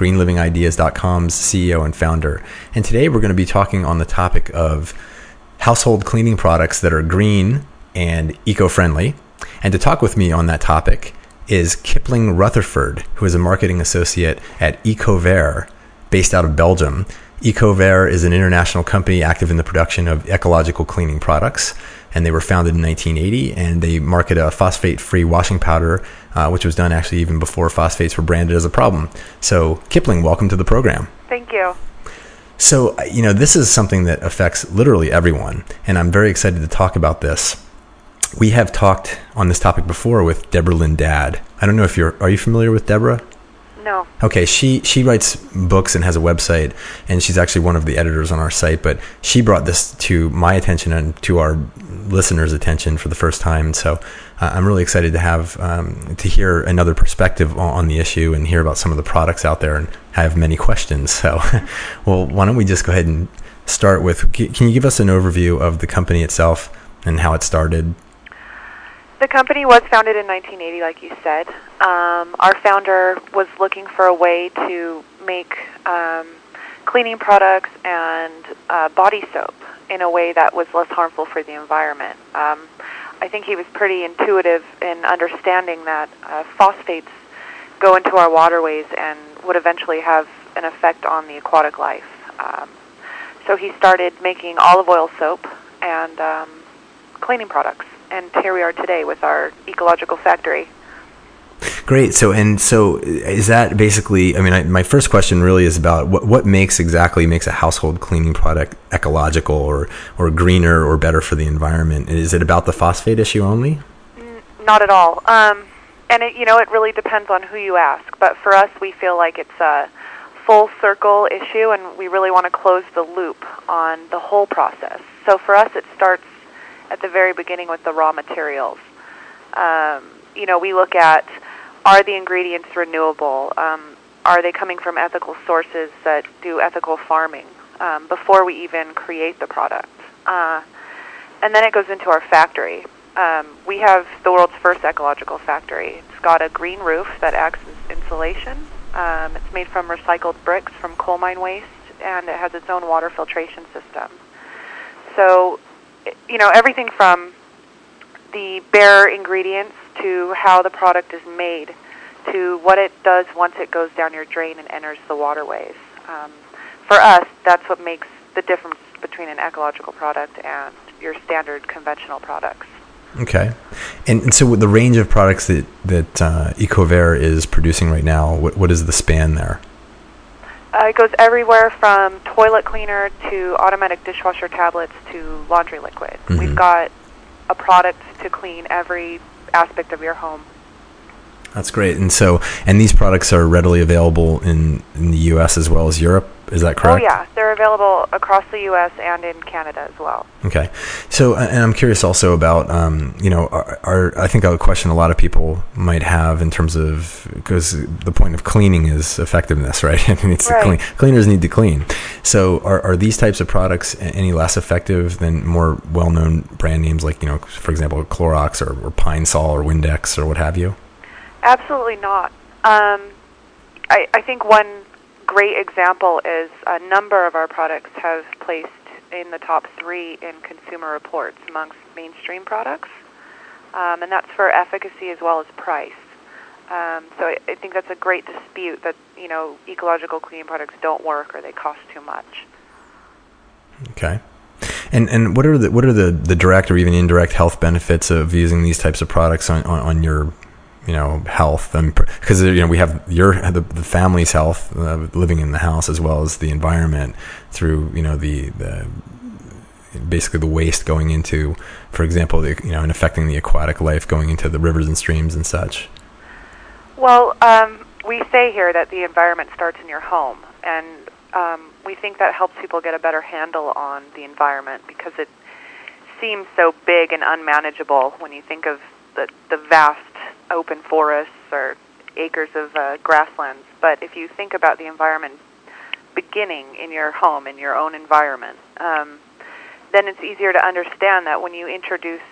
greenlivingideas.com's CEO and founder. And today we're going to be talking on the topic of household cleaning products that are green and eco friendly. And to talk with me on that topic is Kipling Rutherford, who is a marketing associate at Ecover, based out of Belgium. Ecover is an international company active in the production of ecological cleaning products and they were founded in 1980 and they market a phosphate free washing powder uh, which was done actually even before phosphates were branded as a problem. So kipling welcome to the program. Thank you. so you know this is something that affects literally everyone and i'm very excited to talk about this. We have talked on this topic before with Debra Lynn Dadd i don't know if you're are you familiar with Debra No. Okay, she she writes books and has a website, and she's actually one of the editors on our site. But she brought this to my attention and to our listeners' attention for the first time. So uh, I'm really excited to have um, to hear another perspective on, the issue and hear about some of the products out there. And have many questions. So, well, why don't we just go ahead and start with? Can you give us an overview of the company itself and how it started? The company was founded in 1980, like you said. Um, our founder was looking for a way to make um, cleaning products and uh, body soap in a way that was less harmful for the environment. Um, I think he was pretty intuitive in understanding that uh, phosphates go into our waterways and would eventually have an effect on the aquatic life. Um, so he started making olive oil soap and um, cleaning products and here we are today with our ecological factory. Great. So, and so is that basically, I mean, I, my first question really is about what, what makes exactly makes a household cleaning product ecological or, or greener or better for the environment? Is it about the phosphate issue only? N- not at all. Um, and it, you know, it really depends on who you ask. But for us, we feel like it's a full circle issue, and we really want to close the loop on the whole process. So for us, it starts at the very beginning with the raw materials. Um, you know, we look at are the ingredients renewable? Um, are they coming from ethical sources that do ethical farming um, before we even create the product? Uh, and then it goes into our factory. Um, we have the world's first ecological factory. It's got a green roof that acts as insulation. Um, it's made from recycled bricks from coal mine waste, and it has its own water filtration system. So, you know, everything from the bare ingredients to how the product is made to what it does once it goes down your drain and enters the waterways. Um, for us, that's what makes the difference between an ecological product and your standard conventional products. Okay, and, and so with the range of products that that uh, Ecover is producing right now, what, what is the span there? Uh, it goes everywhere from toilet cleaner to automatic dishwasher tablets to laundry liquid. Mhm. We've got a product to clean every aspect of your home. That's great. And so, and these products are readily available in, in the U.S. as well as Europe. Is that correct? Oh yeah, they're available across the U.S. and in Canada as well. Okay. So, and I'm curious also about, um, you know, are, are, I think a question a lot of people might have in terms of, because the point of cleaning is effectiveness, right? it needs to Right. clean. Cleaners need to clean. So, are, are these types of products any less effective than more well known brand names like, you know, for example, Clorox or, or Pine Sol or Windex or what have you? Absolutely not. Um, I, I think one great example is a number of our products have placed in the top three in consumer reports amongst mainstream products, um, and that's for efficacy as well as price. Um, so I, I think that's a great dispute that you know ecological cleaning products don't work or they cost too much. Okay. And and what are the what are the, the direct or even indirect health benefits of using these types of products on, on, on your you know health and because you know we have your the, the family's health uh, living in the house as well as the environment through you know the the basically the waste going into for example the, you know and affecting the aquatic life going into the rivers and streams and such. Well um, we say here that the environment starts in your home and um, we think that helps people get a better handle on the environment because it seems so big and unmanageable when you think of the, the vast open forests or acres of uh, grasslands. But if you think about the environment beginning in your home, in your own environment, um, then it's easier to understand that when you introduce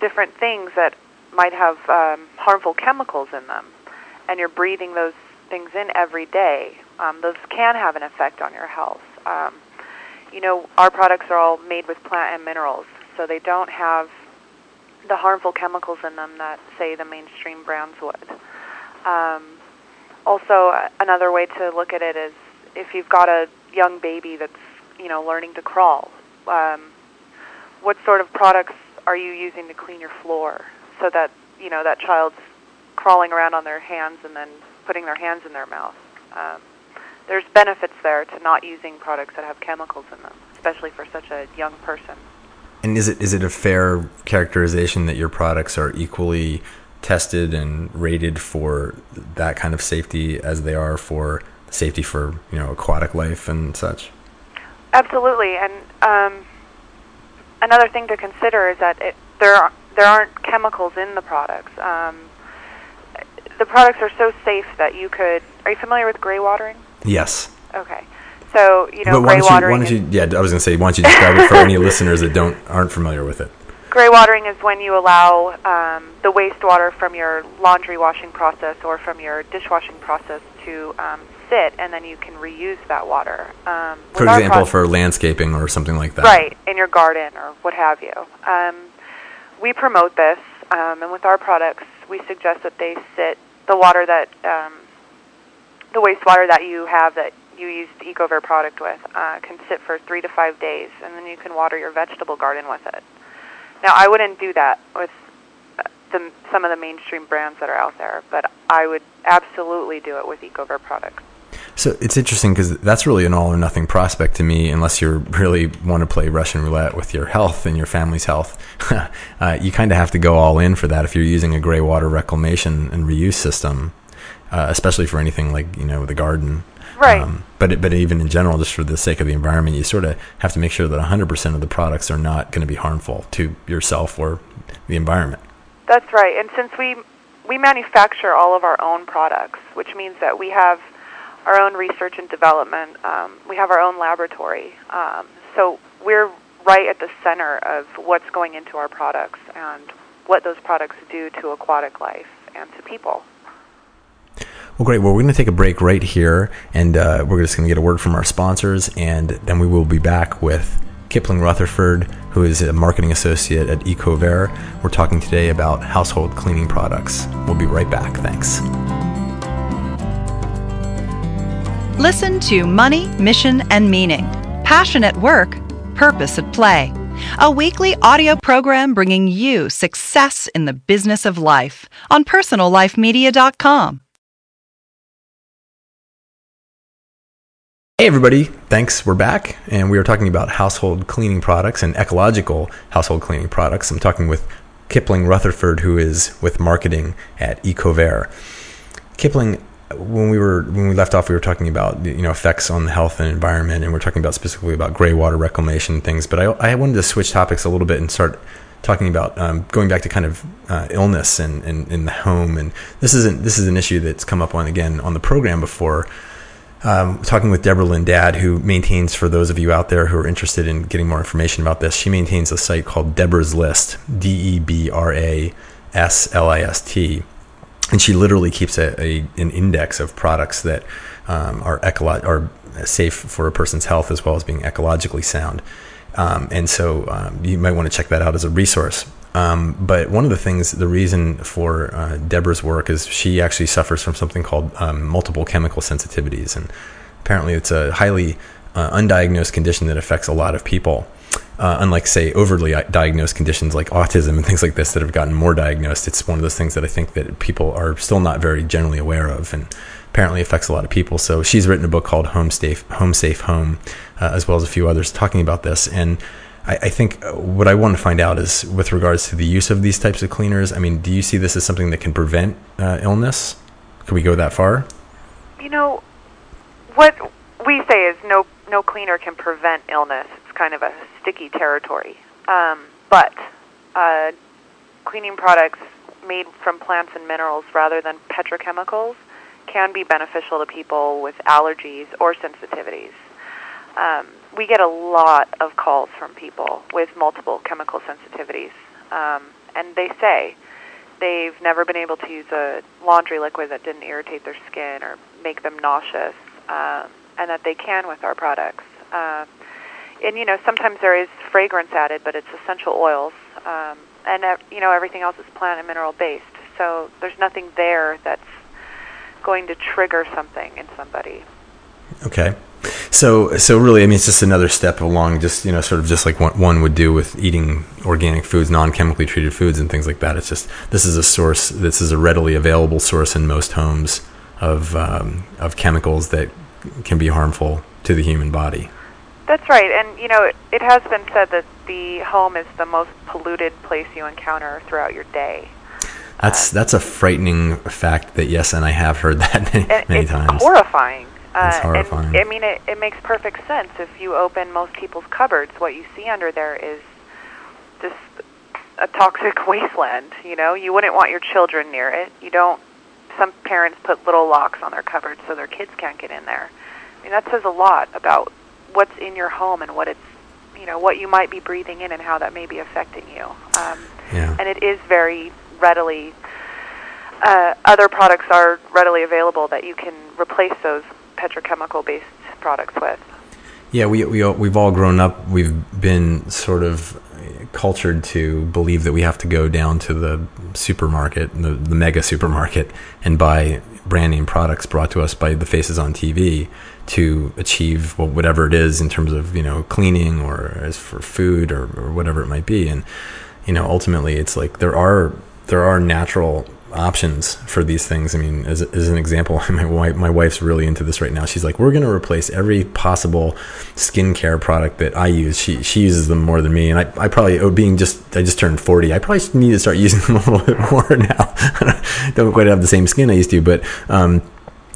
different things that might have um, harmful chemicals in them, and you're breathing those things in every day, um, those can have an effect on your health. Um, you know, our products are all made with plant and minerals, so they don't have the harmful chemicals in them that, say, the mainstream brands would. Um, also, another way to look at it is if you've got a young baby that's, you know, learning to crawl, um, what sort of products are you using to clean your floor so that, you know, that child's crawling around on their hands and then putting their hands in their mouth? Um, there's benefits there to not using products that have chemicals in them, especially for such a young person. And is it is it a fair characterization that your products are equally tested and rated for that kind of safety as they are for safety for you know aquatic life and such? Absolutely, and um, another thing to consider is that it, there are, there aren't chemicals in the products. Um, the products are so safe that you could. Are you familiar with gray watering? Yes. Okay. So you know, gray why watering. don't you, why don't you, yeah, I was going to say, why don't you describe it for any listeners that don't aren't familiar with it? Gray watering is when you allow um, the wastewater from your laundry washing process or from your dishwashing process to um, sit, and then you can reuse that water. Um, For example, pro- for landscaping or something like that. right in your garden or what have you. Um, we promote this, um, and with our products, we suggest that they sit the water that um, the wastewater that you have that you use the Ecover product with uh, can sit for three to five days, and then you can water your vegetable garden with it. Now, I wouldn't do that with uh, the, some of the mainstream brands that are out there, but I would absolutely do it with Ecover products. So it's interesting because that's really an all or nothing prospect to me, unless you really want to play Russian roulette with your health and your family's health. uh, you kind of have to go all in for that if you're using a gray water reclamation and reuse system, uh, especially for anything like you know the garden. Right. Um, but but even in general, just for the sake of the environment, you sort of have to make sure that 100% of the products are not going to be harmful to yourself or the environment. That's right. And since we we manufacture all of our own products, which means that we have our own research and development, um, we have our own laboratory. Um, so we're right at the center of what's going into our products and what those products do to aquatic life and to people. Well, great. Well, we're going to take a break right here, and uh, we're just going to get a word from our sponsors, and then we will be back with Kipling Rutherford, who is a marketing associate at Ecover. We're talking today about household cleaning products. We'll be right back. Thanks. Listen to Money, Mission, and Meaning Passion at Work, Purpose at Play. A weekly audio program bringing you success in the business of life on personallifemedia.com. Hey, everybody. Thanks. We're back, and we are talking about household cleaning products and ecological household cleaning products. I'm talking with Kipling Rutherford, who is with marketing at Ecover. Kipling, when we were when we left off, we were talking about you know effects on the health and environment, and we're talking about specifically about gray water reclamation things. But I, I wanted to switch topics a little bit and start talking about um, going back to kind of uh, illness and in the home. And this isn't this is an issue that's come up on again on the program before. Um, talking with Debra Lynn Dadd, who maintains, for those of you out there who are interested in getting more information about this, she maintains a site called Debra's List, D E B R A S L I S T. And she literally keeps a, a an index of products that um, are ecolo- are safe for a person's health as well as being ecologically sound. Um, and so um, you might want to check that out as a resource. Um, but one of the things, the reason for uh, Debra's work is she actually suffers from something called um, multiple chemical sensitivities, and apparently it's a highly uh, undiagnosed condition that affects a lot of people. uh, unlike say overly diagnosed conditions like autism and things like this that have gotten more diagnosed. It's one of those things that i think that people are still not very generally aware of and apparently affects a lot of people. So she's written a book called home safe home safe home uh, as well as a few others talking about this. And I, I think what I want to find out is with regards to the use of these types of cleaners. I mean, do you see this as something that can prevent uh, illness? Can we go that far? You know, what we say is no no cleaner can prevent illness. It's kind of a sticky territory. Um, but uh, cleaning products made from plants and minerals rather than petrochemicals can be beneficial to people with allergies or sensitivities. Um, we get a lot of calls from people with multiple chemical sensitivities, um, and they say they've never been able to use a laundry liquid that didn't irritate their skin or make them nauseous, um, and that they can with our products. Uh, and you know, sometimes there is fragrance added, but it's essential oils, um, and uh, you know, everything else is plant and mineral based. So there's nothing there that's going to trigger something in somebody. Okay. So, so really, I mean, it's just another step along, just you know, sort of just like what one would do with eating organic foods, non-chemically treated foods, and things like that. It's just this is a source. This is a readily available source in most homes of um, of chemicals that can be harmful to the human body. That's right, and you know, it, it has been said that the home is the most polluted place you encounter throughout your day. That's that's a frightening fact. That yes, and I have heard that many, many it's times. Horrifying. It's horrifying. And, I mean, it, it makes perfect sense. If you open most people's cupboards, what you see under there is just a toxic wasteland. You know, you wouldn't want your children near it. You don't. Some parents put little locks on their cupboards so their kids can't get in there. I mean, that says a lot about what's in your home and what it's, you know, what you might be breathing in and how that may be affecting you. Um, yeah. And it is very readily. Uh, other products are readily available that you can replace those petrochemical based products with. Yeah, we, we, we've all grown up, we've been sort of cultured to believe that we have to go down to the supermarket, the, the mega supermarket, and buy brand name products brought to us by the faces on TV to achieve whatever it is in terms of you know cleaning or as for food or, or whatever it might be. And you know ultimately it's like there are there are natural options for these things. I mean, as, as an example, my wife, my wife's really into this right now. She's like, we're going to replace every possible skincare product that I use. She she uses them more than me, and I, I probably oh, being just I just turned forty. I probably need to start using them a little bit more now. Don't quite have the same skin I used to, but um,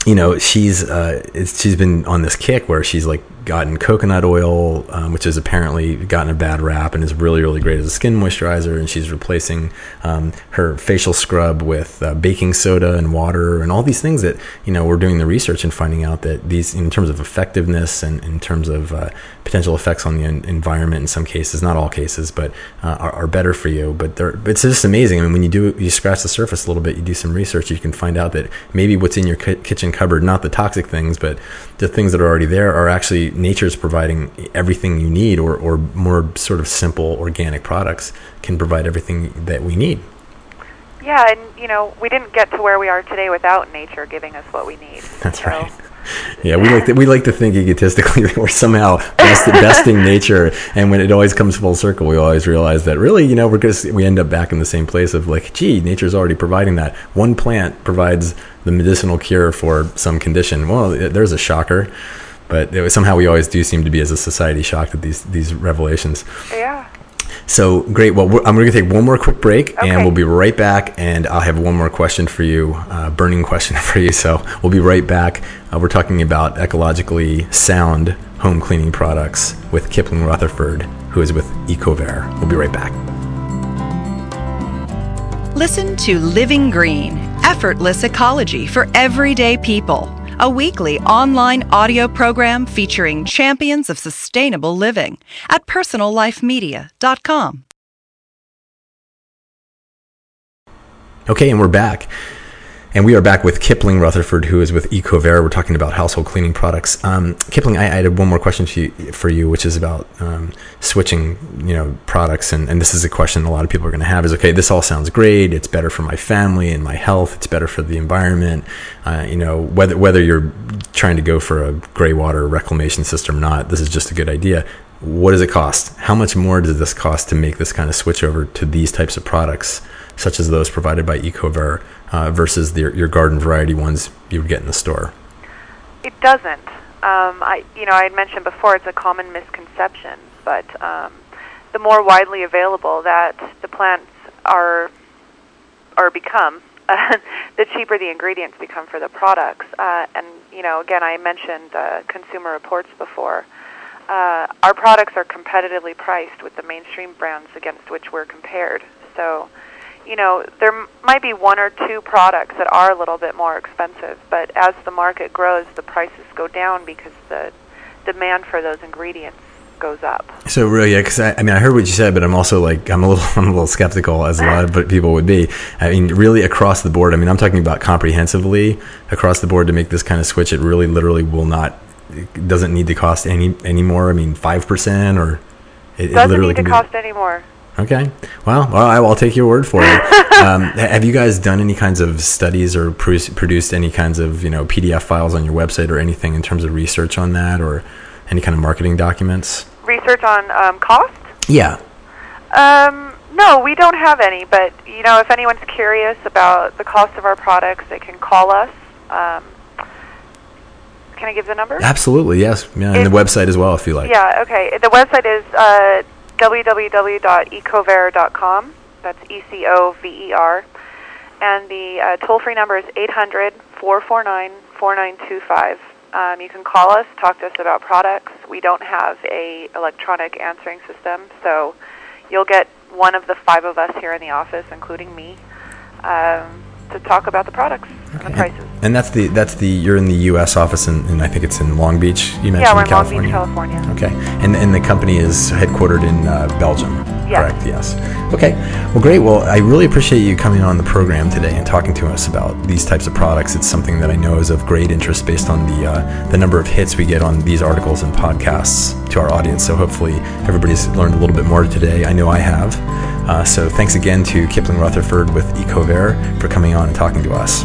you know, she's uh, she's been on this kick where she's like gotten coconut oil, um, which has apparently gotten a bad rap and is really, really great as a skin moisturizer. And she's replacing um, her facial scrub with uh, baking soda and water and all these things that, you know, we're doing the research and finding out that these, in terms of effectiveness and in terms of uh, potential effects on the environment in some cases, not all cases, but uh, are, are, better for you. But it's just amazing. I mean, when you do, you scratch the surface a little bit, you do some research, you can find out that maybe what's in your kitchen cupboard, not the toxic things, but the things that are already there are actually nature is providing everything you need, or, or more sort of simple organic products can provide everything that we need. Yeah, and you know, we didn't get to where we are today without nature giving us what we need. That's so. right. Yeah, we like to, we like to think egotistically that we're somehow best, besting nature, and when it always comes full circle, we always realize that really, you know, we're just we end up back in the same place of like, gee, nature's already providing that. One plant provides the medicinal cure for some condition. Well, there's a shocker but was, somehow we always do seem to be as a society shocked at these these revelations. Yeah. So great. Well, I'm going to take one more quick break, okay. and we'll be right back. And I'll have one more question for you, uh, burning question for you. So we'll be right back. Uh, we're talking about ecologically sound home cleaning products with Kipling Rutherford, who is with Ecover. We'll be right back. Listen to Living Green, effortless ecology for everyday people a weekly online audio program featuring champions of sustainable living at personallifemedia.com. Okay, and we're back. And we are back with Kipling Rutherford, who is with Ecover. We're talking about household cleaning products. Um, Kipling, I, I, had one more question for you, for you which is about um, switching, you know, products. And, and this is a question a lot of people are going to have: is okay, this all sounds great. It's better for my family and my health. It's better for the environment. Uh, you know, whether whether you're trying to go for a gray water reclamation system or not, this is just a good idea what does it cost? How much more does this cost to make this kind of switch over to these types of products, such as those provided by Ecover, uh, versus the, your garden variety ones you would get in the store? It doesn't. Um, I, you know, I had mentioned before it's a common misconception, but um, the more widely available that the plants are or become, uh, the cheaper the ingredients become for the products. Uh, and you know, again, I mentioned uh, Consumer Reports before. Uh, our products are competitively priced with the mainstream brands against which we're compared. So, you know, there m- might be one or two products that are a little bit more expensive, but as the market grows, the prices go down because the demand for those ingredients goes up. So really, yeah, because I, I, mean, I heard what you said, but I'm also like, I'm a little, I'm a little skeptical, as a lot of people would be. I mean, really across the board. I mean, I'm talking about comprehensively across the board to make this kind of switch. It really, literally, will not. It doesn't need to cost any any more. I mean, five percent or it, doesn't it need to cost any more. Okay. Well, well, I will take your word for it. um, have you guys done any kinds of studies or produced any kinds of you know PDF files on your website or anything in terms of research on that or any kind of marketing documents? Research on um, cost? Yeah. Um, no, we don't have any. But you know, if anyone's curious about the cost of our products, they can call us. Um, can I give the number? Absolutely, yes. Yeah, and the website as well, if you like. Yeah. Okay. The website is uh, www.ecover.com. That's E C O V E R. And the uh, toll free number is 800 449 4925. Um, you can call us, talk to us about products. We don't have a electronic answering system, so you'll get one of the five of us here in the office, including me, um, to talk about the products okay. and the prices. And that's the that's the you're in the U.S. office, and, and I think it's in Long Beach. You mentioned yeah, we're in California. Long Beach, California. Okay, and and the company is headquartered in uh, Belgium. Yes. Correct. Yes. Okay. Well, great. Well, I really appreciate you coming on the program today and talking to us about these types of products. It's something that I know is of great interest based on the uh, the number of hits we get on these articles and podcasts to our audience. So hopefully everybody's learned a little bit more today. I know I have. Uh, so thanks again to Kipling Rutherford with Ecover for coming on and talking to us.